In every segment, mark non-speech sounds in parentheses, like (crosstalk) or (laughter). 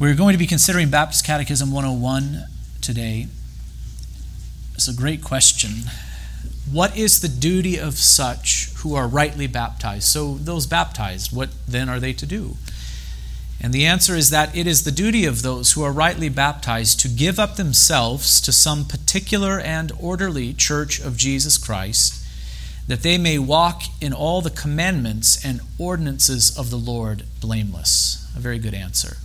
We're going to be considering Baptist Catechism 101 today. It's a great question. What is the duty of such who are rightly baptized? So, those baptized, what then are they to do? And the answer is that it is the duty of those who are rightly baptized to give up themselves to some particular and orderly church of Jesus Christ, that they may walk in all the commandments and ordinances of the Lord blameless. A very good answer.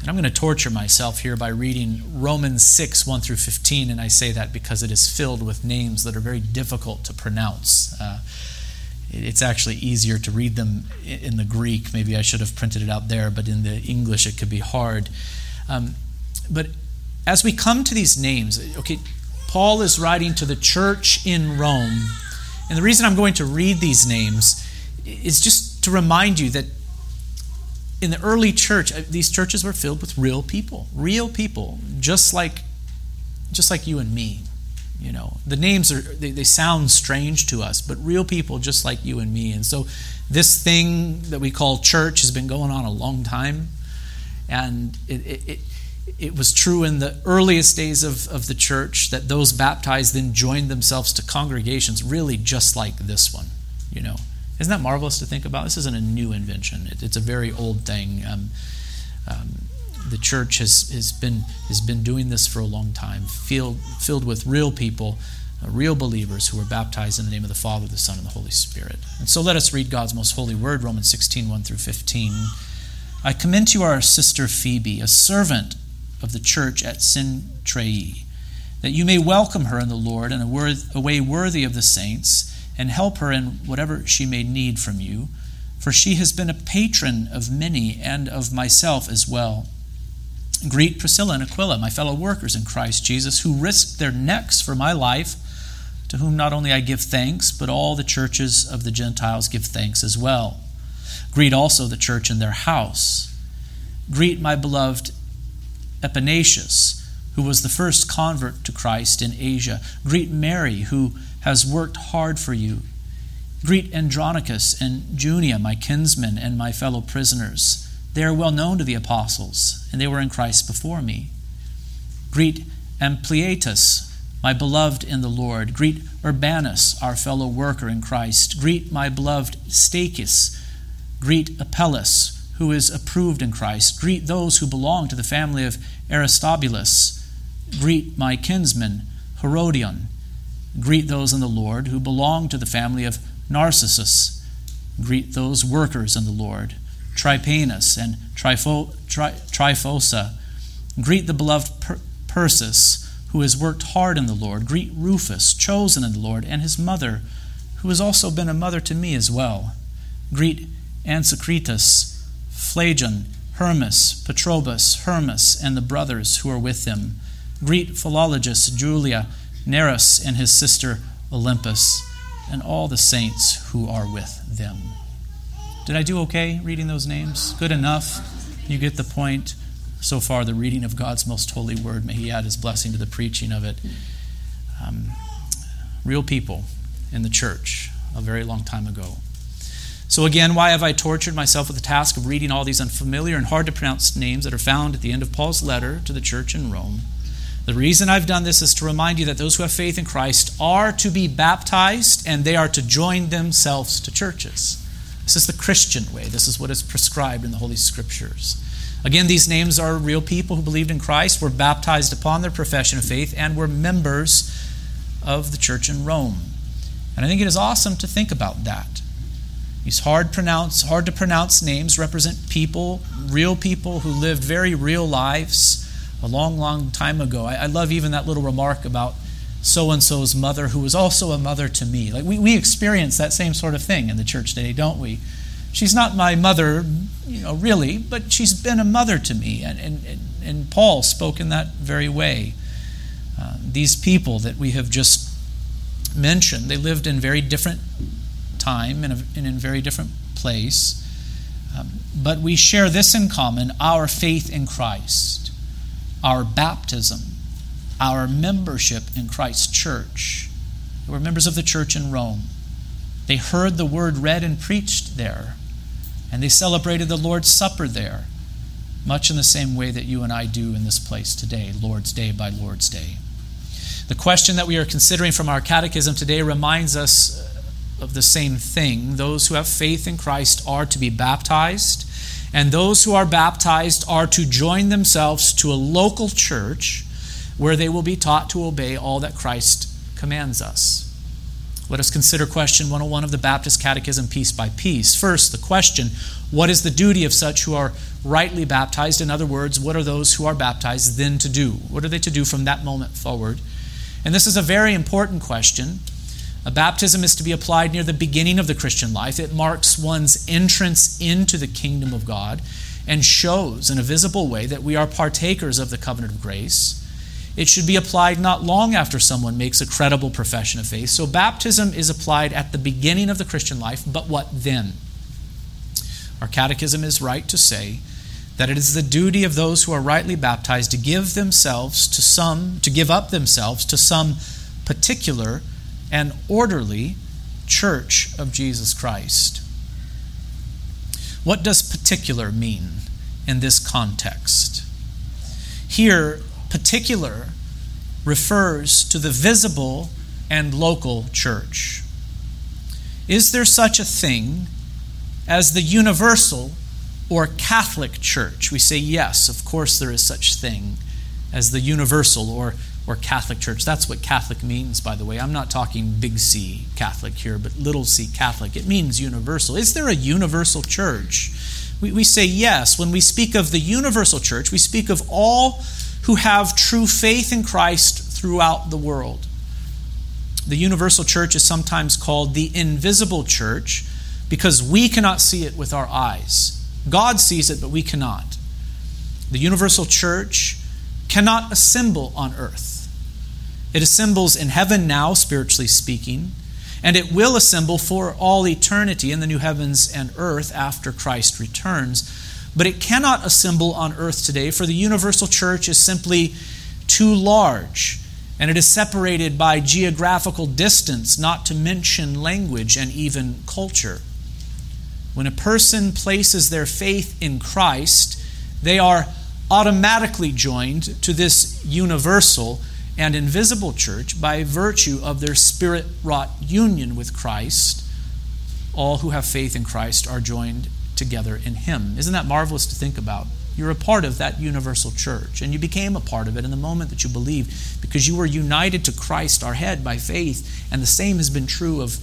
And I'm going to torture myself here by reading Romans 6, 1 through 15, and I say that because it is filled with names that are very difficult to pronounce. Uh, it's actually easier to read them in the Greek. Maybe I should have printed it out there, but in the English it could be hard. Um, but as we come to these names, okay, Paul is writing to the church in Rome. And the reason I'm going to read these names is just to remind you that in the early church, uh, these churches were filled with real people, real people, just like, just like you and me. You know, the names are they, they sound strange to us, but real people just like you and me. And so, this thing that we call church has been going on a long time, and it, it, it it was true in the earliest days of, of the church that those baptized then joined themselves to congregations really just like this one, you know. Isn't that marvelous to think about? This isn't a new invention. It, it's a very old thing. Um, um, the church has, has, been, has been doing this for a long time, filled, filled with real people, uh, real believers who were baptized in the name of the Father, the Son, and the Holy Spirit. And so let us read God's most holy word, Romans 16, 1 through 15. I commend to you our sister Phoebe, a servant of the church at Cenchreae, that you may welcome her in the Lord in a, worth, a way worthy of the saints and help her in whatever she may need from you, for she has been a patron of many and of myself as well. Greet Priscilla and Aquila, my fellow workers in Christ Jesus, who risked their necks for my life, to whom not only I give thanks, but all the churches of the Gentiles give thanks as well. Greet also the church in their house. Greet my beloved Epaenetus, who was the first convert to Christ in Asia. Greet Mary, who has worked hard for you. Greet Andronicus and Junia, my kinsmen and my fellow prisoners. They are well known to the apostles, and they were in Christ before me. Greet Ampliatus, my beloved in the Lord. Greet Urbanus, our fellow worker in Christ. Greet my beloved Stachys. Greet Apelles, who is approved in Christ. Greet those who belong to the family of Aristobulus. Greet my kinsman, Herodion. Greet those in the Lord who belong to the family of Narcissus. Greet those workers in the Lord, Tryphaenas and Tri, Tryphosa. Greet the beloved per- Persis, who has worked hard in the Lord. Greet Rufus, chosen in the Lord, and his mother, who has also been a mother to me as well. Greet Asyncritus, Phlegon, Hermas, Patrobas, Hermas, and the brothers who are with them. Greet Philologus, Julia, Nereus and his sister Olympas, and all the saints who are with them. Did I do okay reading those names? Good enough? You get the point. So far, the reading of God's most holy word. May He add His blessing to the preaching of it. Um, real people in the church a very long time ago. So, again, why have I tortured myself with the task of reading all these unfamiliar and hard to pronounce names that are found at the end of Paul's letter to the church in Rome? The reason I've done this is to remind you that those who have faith in Christ are to be baptized and they are to join themselves to churches. This is the Christian way. This is what is prescribed in the Holy Scriptures. Again, these names are real people who believed in Christ, were baptized upon their profession of faith, and were members of the church in Rome. And I think it is awesome to think about that. These hard pronounce, hard to pronounce names represent people, real people who lived very real lives a long, long time ago. I, I love even that little remark about so and so's mother, who was also a mother to me. Like we, we experience that same sort of thing in the church today, don't we? She's not my mother, you know, really, but she's been a mother to me. And, and, and Paul spoke in that very way. Uh, these people that we have just mentioned, they lived in very different time and in a very different place. Um, but we share this in common our faith in Christ our baptism, our membership in Christ's church. They were members of the church in Rome. They heard the word read and preached there, and they celebrated the Lord's Supper there. much in the same way that you and I do in this place today, Lord's Day by Lord's Day. The question that we are considering from our catechism today reminds us of the same thing. Those who have faith in Christ are to be baptized, and those who are baptized are to join themselves to a local church where they will be taught to obey all that Christ commands us. Let us consider question 101 of the Baptist Catechism piece by piece. First, the question what is the duty of such who are rightly baptized? In other words, what are those who are baptized then to do? What are they to do from that moment forward? And this is a very important question a baptism is to be applied near the beginning of the Christian life. It marks one's entrance into the kingdom of God and shows in a visible way that we are partakers of the covenant of grace. It should be applied not long after someone makes a credible profession of faith. So, baptism is applied at the beginning of the Christian life, but what then? Our catechism is right to say that it is the duty of those who are rightly baptized to give themselves to some, to give up themselves to some particular and orderly church of Jesus Christ. What does particular mean in this context? Here, particular refers to the visible and local church. Is there such a thing as the universal or Catholic Church? We say yes, of course there is such thing as the universal or or Catholic Church. That's what Catholic means, by the way. I'm not talking big C Catholic here, but little c Catholic. It means universal. Is there a universal church? We, we say yes. When we speak of the universal church, we speak of all who have true faith in Christ throughout the world. The universal church is sometimes called the invisible church because we cannot see it with our eyes. God sees it, but we cannot. The universal church cannot assemble on earth. It assembles in heaven now, spiritually speaking, and it will assemble for all eternity in the new heavens and earth after Christ returns. But it cannot assemble on earth today, for the universal church is simply too large, and it is separated by geographical distance, not to mention language and even culture. When a person places their faith in Christ, they are automatically joined to this universal and invisible church by virtue of their spirit wrought union with Christ. All who have faith in Christ are joined together in Him. Isn't that marvelous to think about? You're a part of that universal church, and you became a part of it in the moment that you believed because you were united to Christ, our head, by faith, and the same has been true of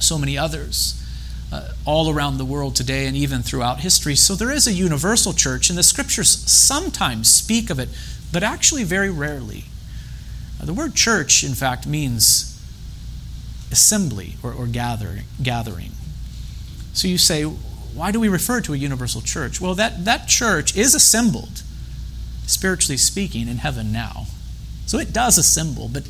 so many others. Uh, all around the world today and even throughout history. So there is a universal church, and the scriptures sometimes speak of it, but actually very rarely. The word church, in fact, means assembly or, or gather, gathering. So you say, why do we refer to a universal church? Well, that, that church is assembled, spiritually speaking, in heaven now. So it does assemble, but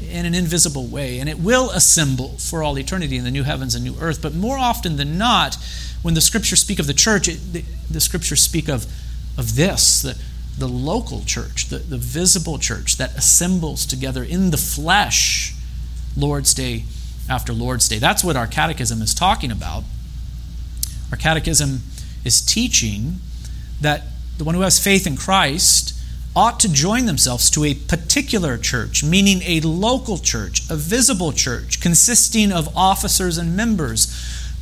in an invisible way. And it will assemble for all eternity in the new heavens and new earth. But more often than not, when the scriptures speak of the church, it, the, the scriptures speak of, of this the, the local church, the, the visible church that assembles together in the flesh Lord's Day after Lord's Day. That's what our catechism is talking about. Our catechism is teaching that the one who has faith in Christ ought to join themselves to a particular church, meaning a local church, a visible church, consisting of officers and members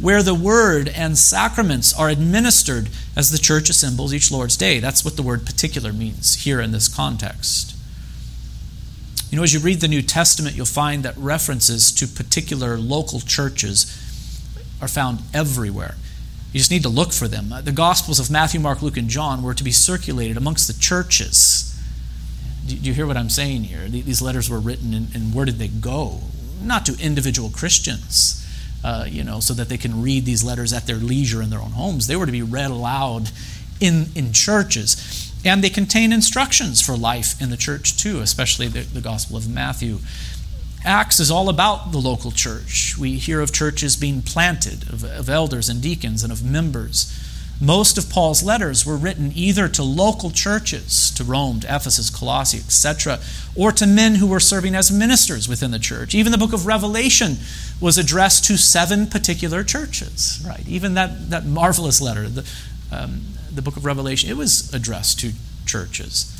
where the word and sacraments are administered as the church assembles each Lord's Day. That's what the word particular means here in this context. You know, as you read the New Testament, you'll find that references to particular local churches are found everywhere. You just need to look for them. The Gospels of Matthew, Mark, Luke, and John were to be circulated amongst the churches. Do you hear what I'm saying here? These letters were written, and where did they go? Not to individual Christians uh, you know, so that they can read these letters at their leisure in their own homes. They were to be read aloud in, in churches. And they contain instructions for life in the church, too, especially the, the Gospel of Matthew. Acts is all about the local church. We hear of churches being planted, of, of elders and deacons, and of members. Most of Paul's letters were written either to local churches, to Rome, to Ephesus, Colossae, etc., or to men who were serving as ministers within the church. Even the book of Revelation was addressed to seven particular churches, right? Even that, that marvelous letter, the, um, the book of Revelation, it was addressed to churches.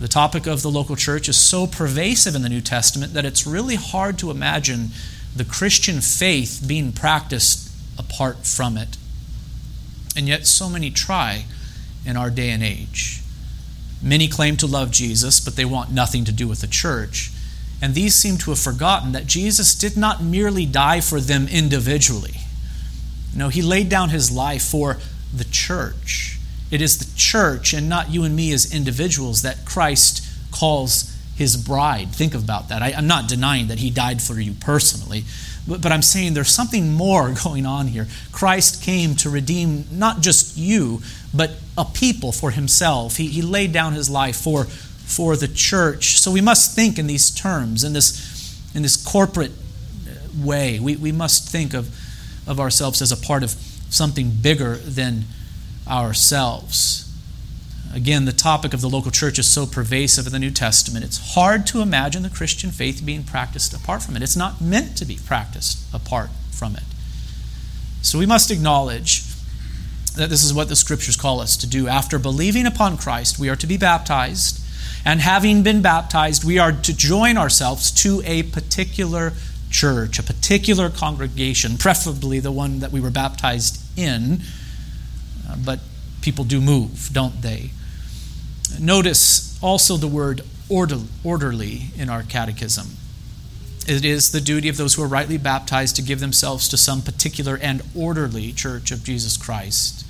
The topic of the local church is so pervasive in the New Testament that it's really hard to imagine the Christian faith being practiced apart from it. And yet, so many try in our day and age. Many claim to love Jesus, but they want nothing to do with the church. And these seem to have forgotten that Jesus did not merely die for them individually. No, he laid down his life for the church. It is the church and not you and me as individuals that Christ calls his bride. Think about that. I, am not denying that he died for you personally, but, but I'm saying there's something more (laughs) going on here. Christ came to redeem not just you, but a people for himself. He, he laid down his life for, for the church. So we must think in these terms, in this, in this corporate uh, way. We, we must think of, of ourselves as a part of something bigger than ourselves. Again, the topic of the local church is so pervasive in the New Testament, it's hard to imagine the Christian faith being practiced apart from it. It's not meant to be practiced apart from it. So we must acknowledge that this is what the scriptures call us to do. After believing upon Christ, we are to be baptized, and having been baptized, we are to join ourselves to a particular church, a particular congregation, preferably the one that we were baptized in. But people do move, don't they? Notice also the word orderly in our catechism. It is the duty of those who are rightly baptized to give themselves to some particular and orderly church of Jesus Christ.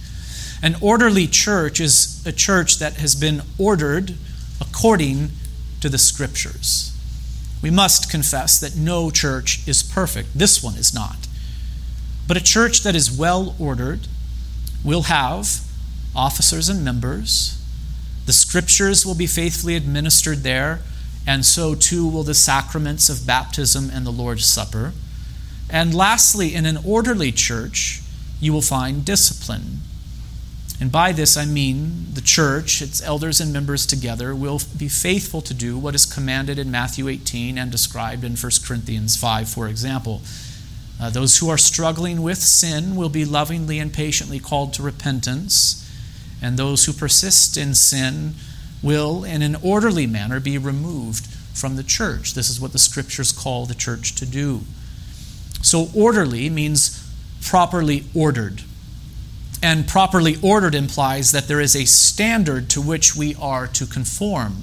An orderly church is a church that has been ordered according to the Scriptures. We must confess that no church is perfect. This one is not. But a church that is well ordered will have officers and members the scriptures will be faithfully administered there, and so too will the sacraments of baptism and the Lord's Supper. And lastly, in an orderly church, you will find discipline. And by this I mean the church, its elders and members together, will be faithful to do what is commanded in Matthew 18 and described in 1 Corinthians 5, for example. Uh, those who are struggling with sin will be lovingly and patiently called to repentance and those who persist in sin will, in an orderly manner, be removed from the church. This is what the scriptures call the church to do. So, orderly means properly ordered. And properly ordered implies that there is a standard to which we are to conform.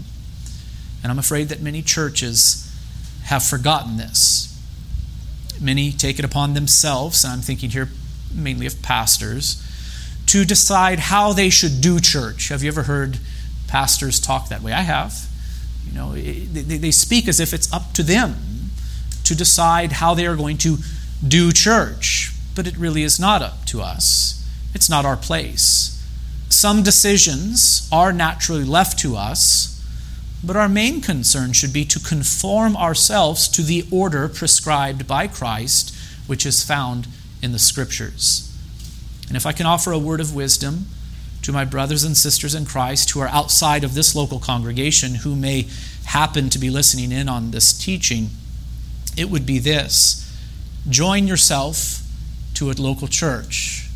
And I'm afraid that many churches have forgotten this. Many take it upon themselves, and I'm thinking here mainly of pastors, to decide how they should do church. Have you ever heard pastors talk that way? I have. You know, they speak as if it's up to them to decide how they are going to do church, but it really is not up to us. It's not our place. Some decisions are naturally left to us, but our main concern should be to conform ourselves to the order prescribed by Christ, which is found in the Scriptures. And if I can offer a word of wisdom to my brothers and sisters in Christ who are outside of this local congregation who may happen to be listening in on this teaching, it would be this join yourself to a local church.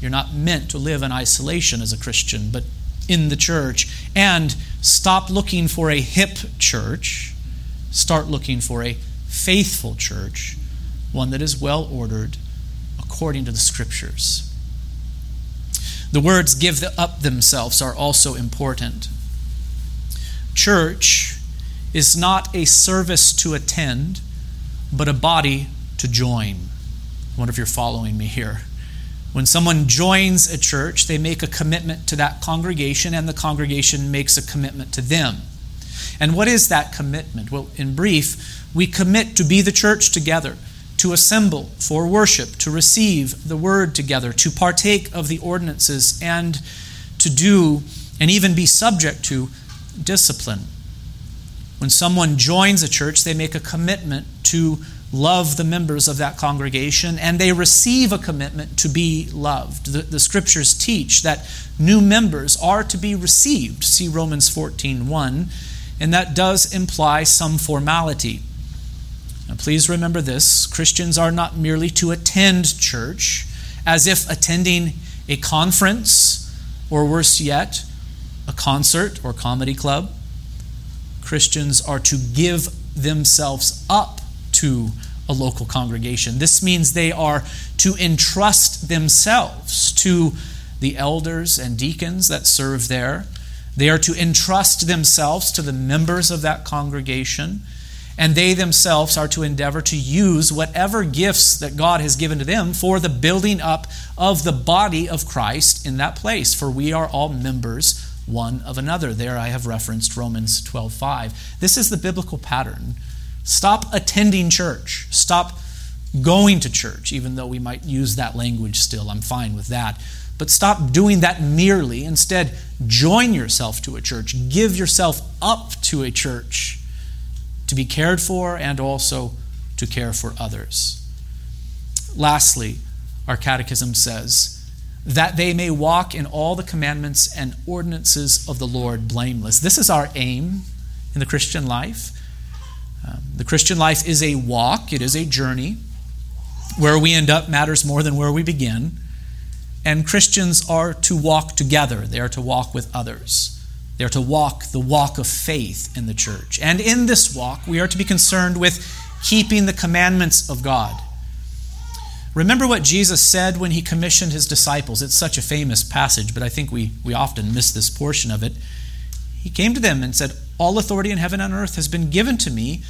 You're not meant to live in isolation as a Christian, but in the church. And stop looking for a hip church. Start looking for a faithful church, one that is well ordered according to the scriptures. The words give up themselves are also important. Church is not a service to attend, but a body to join. I wonder if you're following me here. When someone joins a church, they make a commitment to that congregation, and the congregation makes a commitment to them. And what is that commitment? Well, in brief, we commit to be the church together to assemble for worship, to receive the word together, to partake of the ordinances, and to do and even be subject to discipline. When someone joins a church, they make a commitment to love the members of that congregation, and they receive a commitment to be loved. The, the scriptures teach that new members are to be received. See Romans 14 1, and that does imply some formality. Now, please remember this Christians are not merely to attend church as if attending a conference or worse yet, a concert or comedy club. Christians are to give themselves up to a local congregation. This means they are to entrust themselves to the elders and deacons that serve there. They are to entrust themselves to the members of that congregation. And they themselves are to endeavor to use whatever gifts that God has given to them for the building up of the body of Christ in that place. For we are all members one of another. There I have referenced Romans 12:5. This is the biblical pattern. Stop attending church. Stop going to church, even though we might use that language still. I'm fine with that. But stop doing that merely. Instead, join yourself to a church. Give yourself up to a church to be cared for and also to care for others. Lastly, our catechism says, that they may walk in all the commandments and ordinances of the Lord blameless. This is our aim in the Christian life. Um, the Christian life is a walk, it is a journey. Where we end up matters more than where we begin. And Christians are to walk together, they are to walk with others. They are to walk the walk of faith in the church. And in this walk, we are to be concerned with keeping the commandments of God. Remember what Jesus said when he commissioned his disciples. It's such a famous passage, but I think we, we often miss this portion of it. He came to them and said, All authority in heaven and earth has been given to me.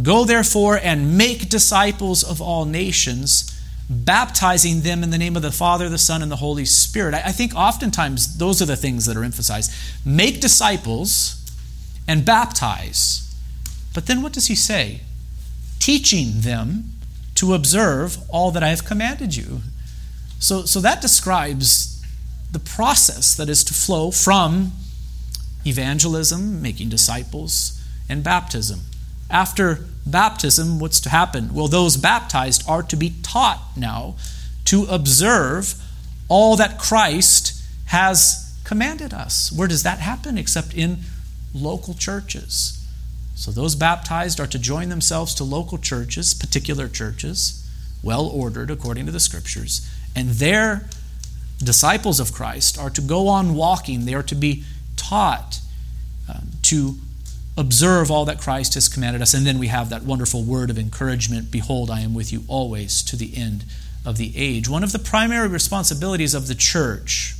Go therefore and make disciples of all nations baptizing them in the name of the Father, the Son, and the Holy Spirit. I think oftentimes those are the things that are emphasized. Make disciples and baptize. But then what does he say? Teaching them to observe all that I have commanded you. So, so that describes the process that is to flow from evangelism, making disciples, and baptism. After baptism, what's to happen? Well, those baptized are to be taught now to observe all that Christ has commanded us. Where does that happen except in local churches? So those baptized are to join themselves to local churches, particular churches, well ordered according to the scriptures, and their disciples of Christ are to go on walking. They are to be taught um, to observe all that Christ has commanded us. And then we have that wonderful word of encouragement Behold, I am with you always to the end of the age. One of the primary responsibilities of the church,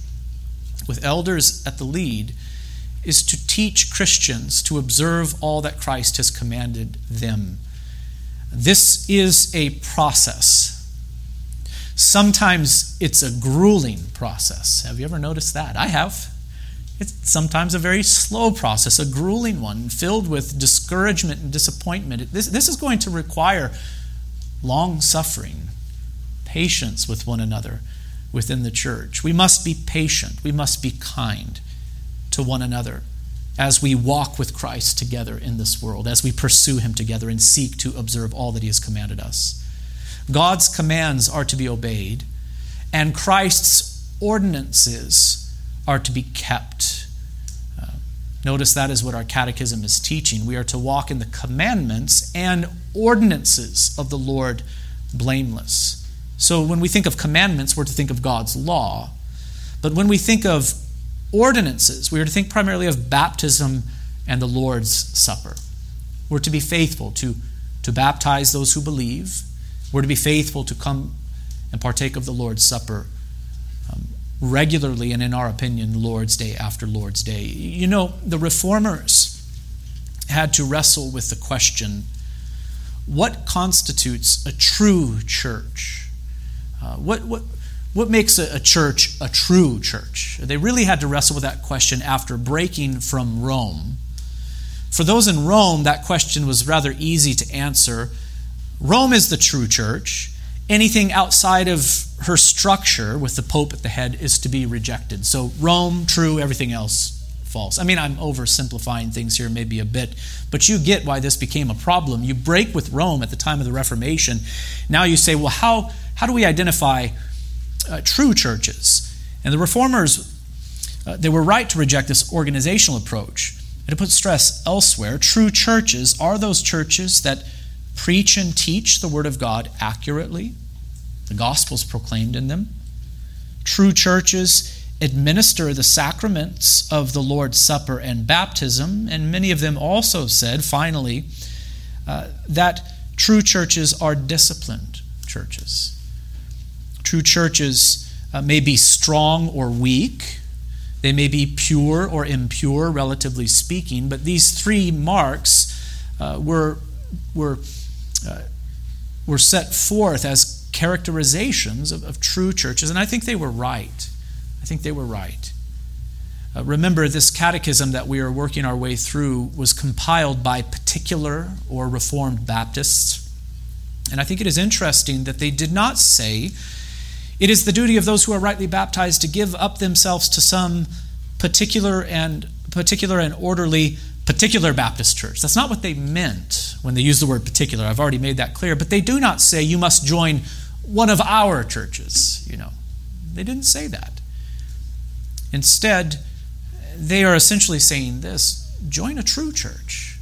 with elders at the lead, is to teach Christians to observe all that Christ has commanded them. This is a process. Sometimes it's a grueling process. Have you ever noticed that? I have. It's sometimes a very slow process, a grueling one, filled with discouragement and disappointment. This, this is going to require long suffering, patience with one another within the church. We must be patient, we must be kind to one another as we walk with Christ together in this world, as we pursue Him together and seek to observe all that He has commanded us. God's commands are to be obeyed, and Christ's ordinances are to be kept. Notice that is what our catechism is teaching. We are to walk in the commandments and ordinances of the Lord blameless. So when we think of commandments, we're to think of God's law. But when we think of ordinances, we are to think primarily of baptism and the Lord's Supper. We're to be faithful to, to baptize those who believe. We're to be faithful to come and partake of the Lord's Supper regularly and, in our opinion, Lord's Day after Lord's Day. You know, the reformers had to wrestle with the question what constitutes a true church? Uh, what, what, what makes a, a church a true church? They really had to wrestle with that question after breaking from Rome. For those in Rome, that question was rather easy to answer. Rome is the true church anything outside of her structure with the Pope at the head is to be rejected. So, Rome, true, everything else, false. I mean, I'm oversimplifying things here maybe a bit, but you get why this became a problem. You break with Rome at the time of the Reformation. Now you say, well, how, how do we identify uh, true churches? And the reformers, uh, they were right to reject this organizational approach. And to put stress elsewhere, true churches are those churches that preach and teach the Word of God accurately. The gospel's proclaimed in them. True churches administer the sacraments of the Lord's Supper and baptism, and many of them also said, finally, uh, that true churches are disciplined churches. True churches uh, may be strong or weak, they may be pure or impure, relatively speaking, but these three marks uh, were, were, uh, were set forth as characterizations of, of true churches, and I think they were right. I think they were right. Uh, remember, this catechism that we are working our way through was compiled by particular or Reformed Baptists. And I think it is interesting that they did not say, it is the duty of those who are rightly baptized to give up themselves to some particular and particular and orderly particular Baptist church. That's not what they meant when they used the word particular. I've already made that clear. But they do not say you must join one of our churches, you know. They didn't say that. Instead, they are essentially saying this join a true church,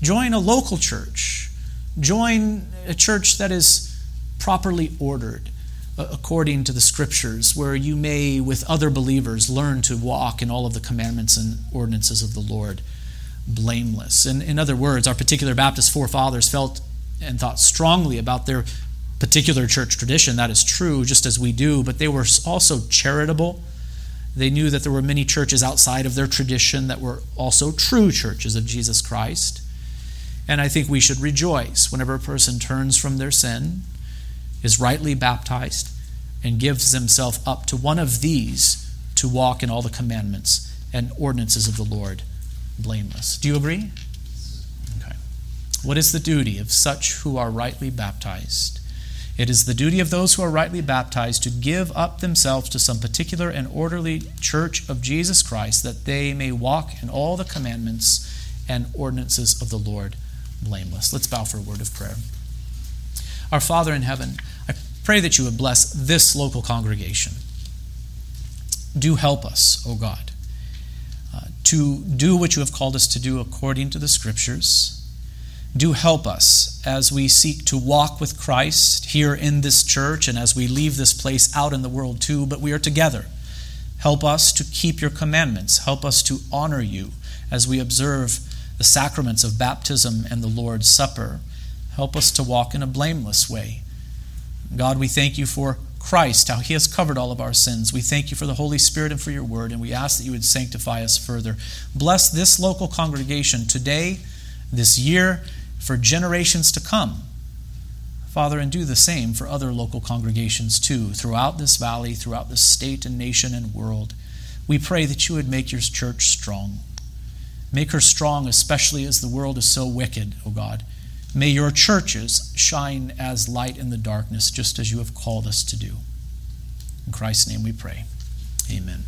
join a local church, join a church that is properly ordered according to the scriptures, where you may, with other believers, learn to walk in all of the commandments and ordinances of the Lord blameless. And in other words, our particular Baptist forefathers felt and thought strongly about their particular church tradition. That is true, just as we do, but they were also charitable they knew that there were many churches outside of their tradition that were also true churches of Jesus Christ. And I think we should rejoice whenever a person turns from their sin, is rightly baptized, and gives himself up to one of these to walk in all the commandments and ordinances of the Lord blameless. Do you agree? Okay. What is the duty of such who are rightly baptized? It is the duty of those who are rightly baptized to give up themselves to some particular and orderly church of Jesus Christ that they may walk in all the commandments and ordinances of the Lord blameless. Let's bow for a word of prayer. Our Father in heaven, I pray that you would bless this local congregation. Do help us, O God, to do what you have called us to do according to the Scriptures do help us as we seek to walk with Christ here in this church and as we leave this place out in the world too, but we are together. Help us to keep your commandments. Help us to honor you as we observe the sacraments of baptism and the Lord's Supper. Help us to walk in a blameless way. God, we thank you for Christ, how he has covered all of our sins. We thank you for the Holy Spirit and for your word, and we ask that you would sanctify us further. Bless this local congregation today, this year, for generations to come. Father, and do the same for other local congregations too, throughout this valley, throughout this state and nation and world. We pray that you would make your church strong. Make her strong, especially as the world is so wicked, O God. May your churches shine as light in the darkness, just as you have called us to do. In Christ's name we pray. Amen.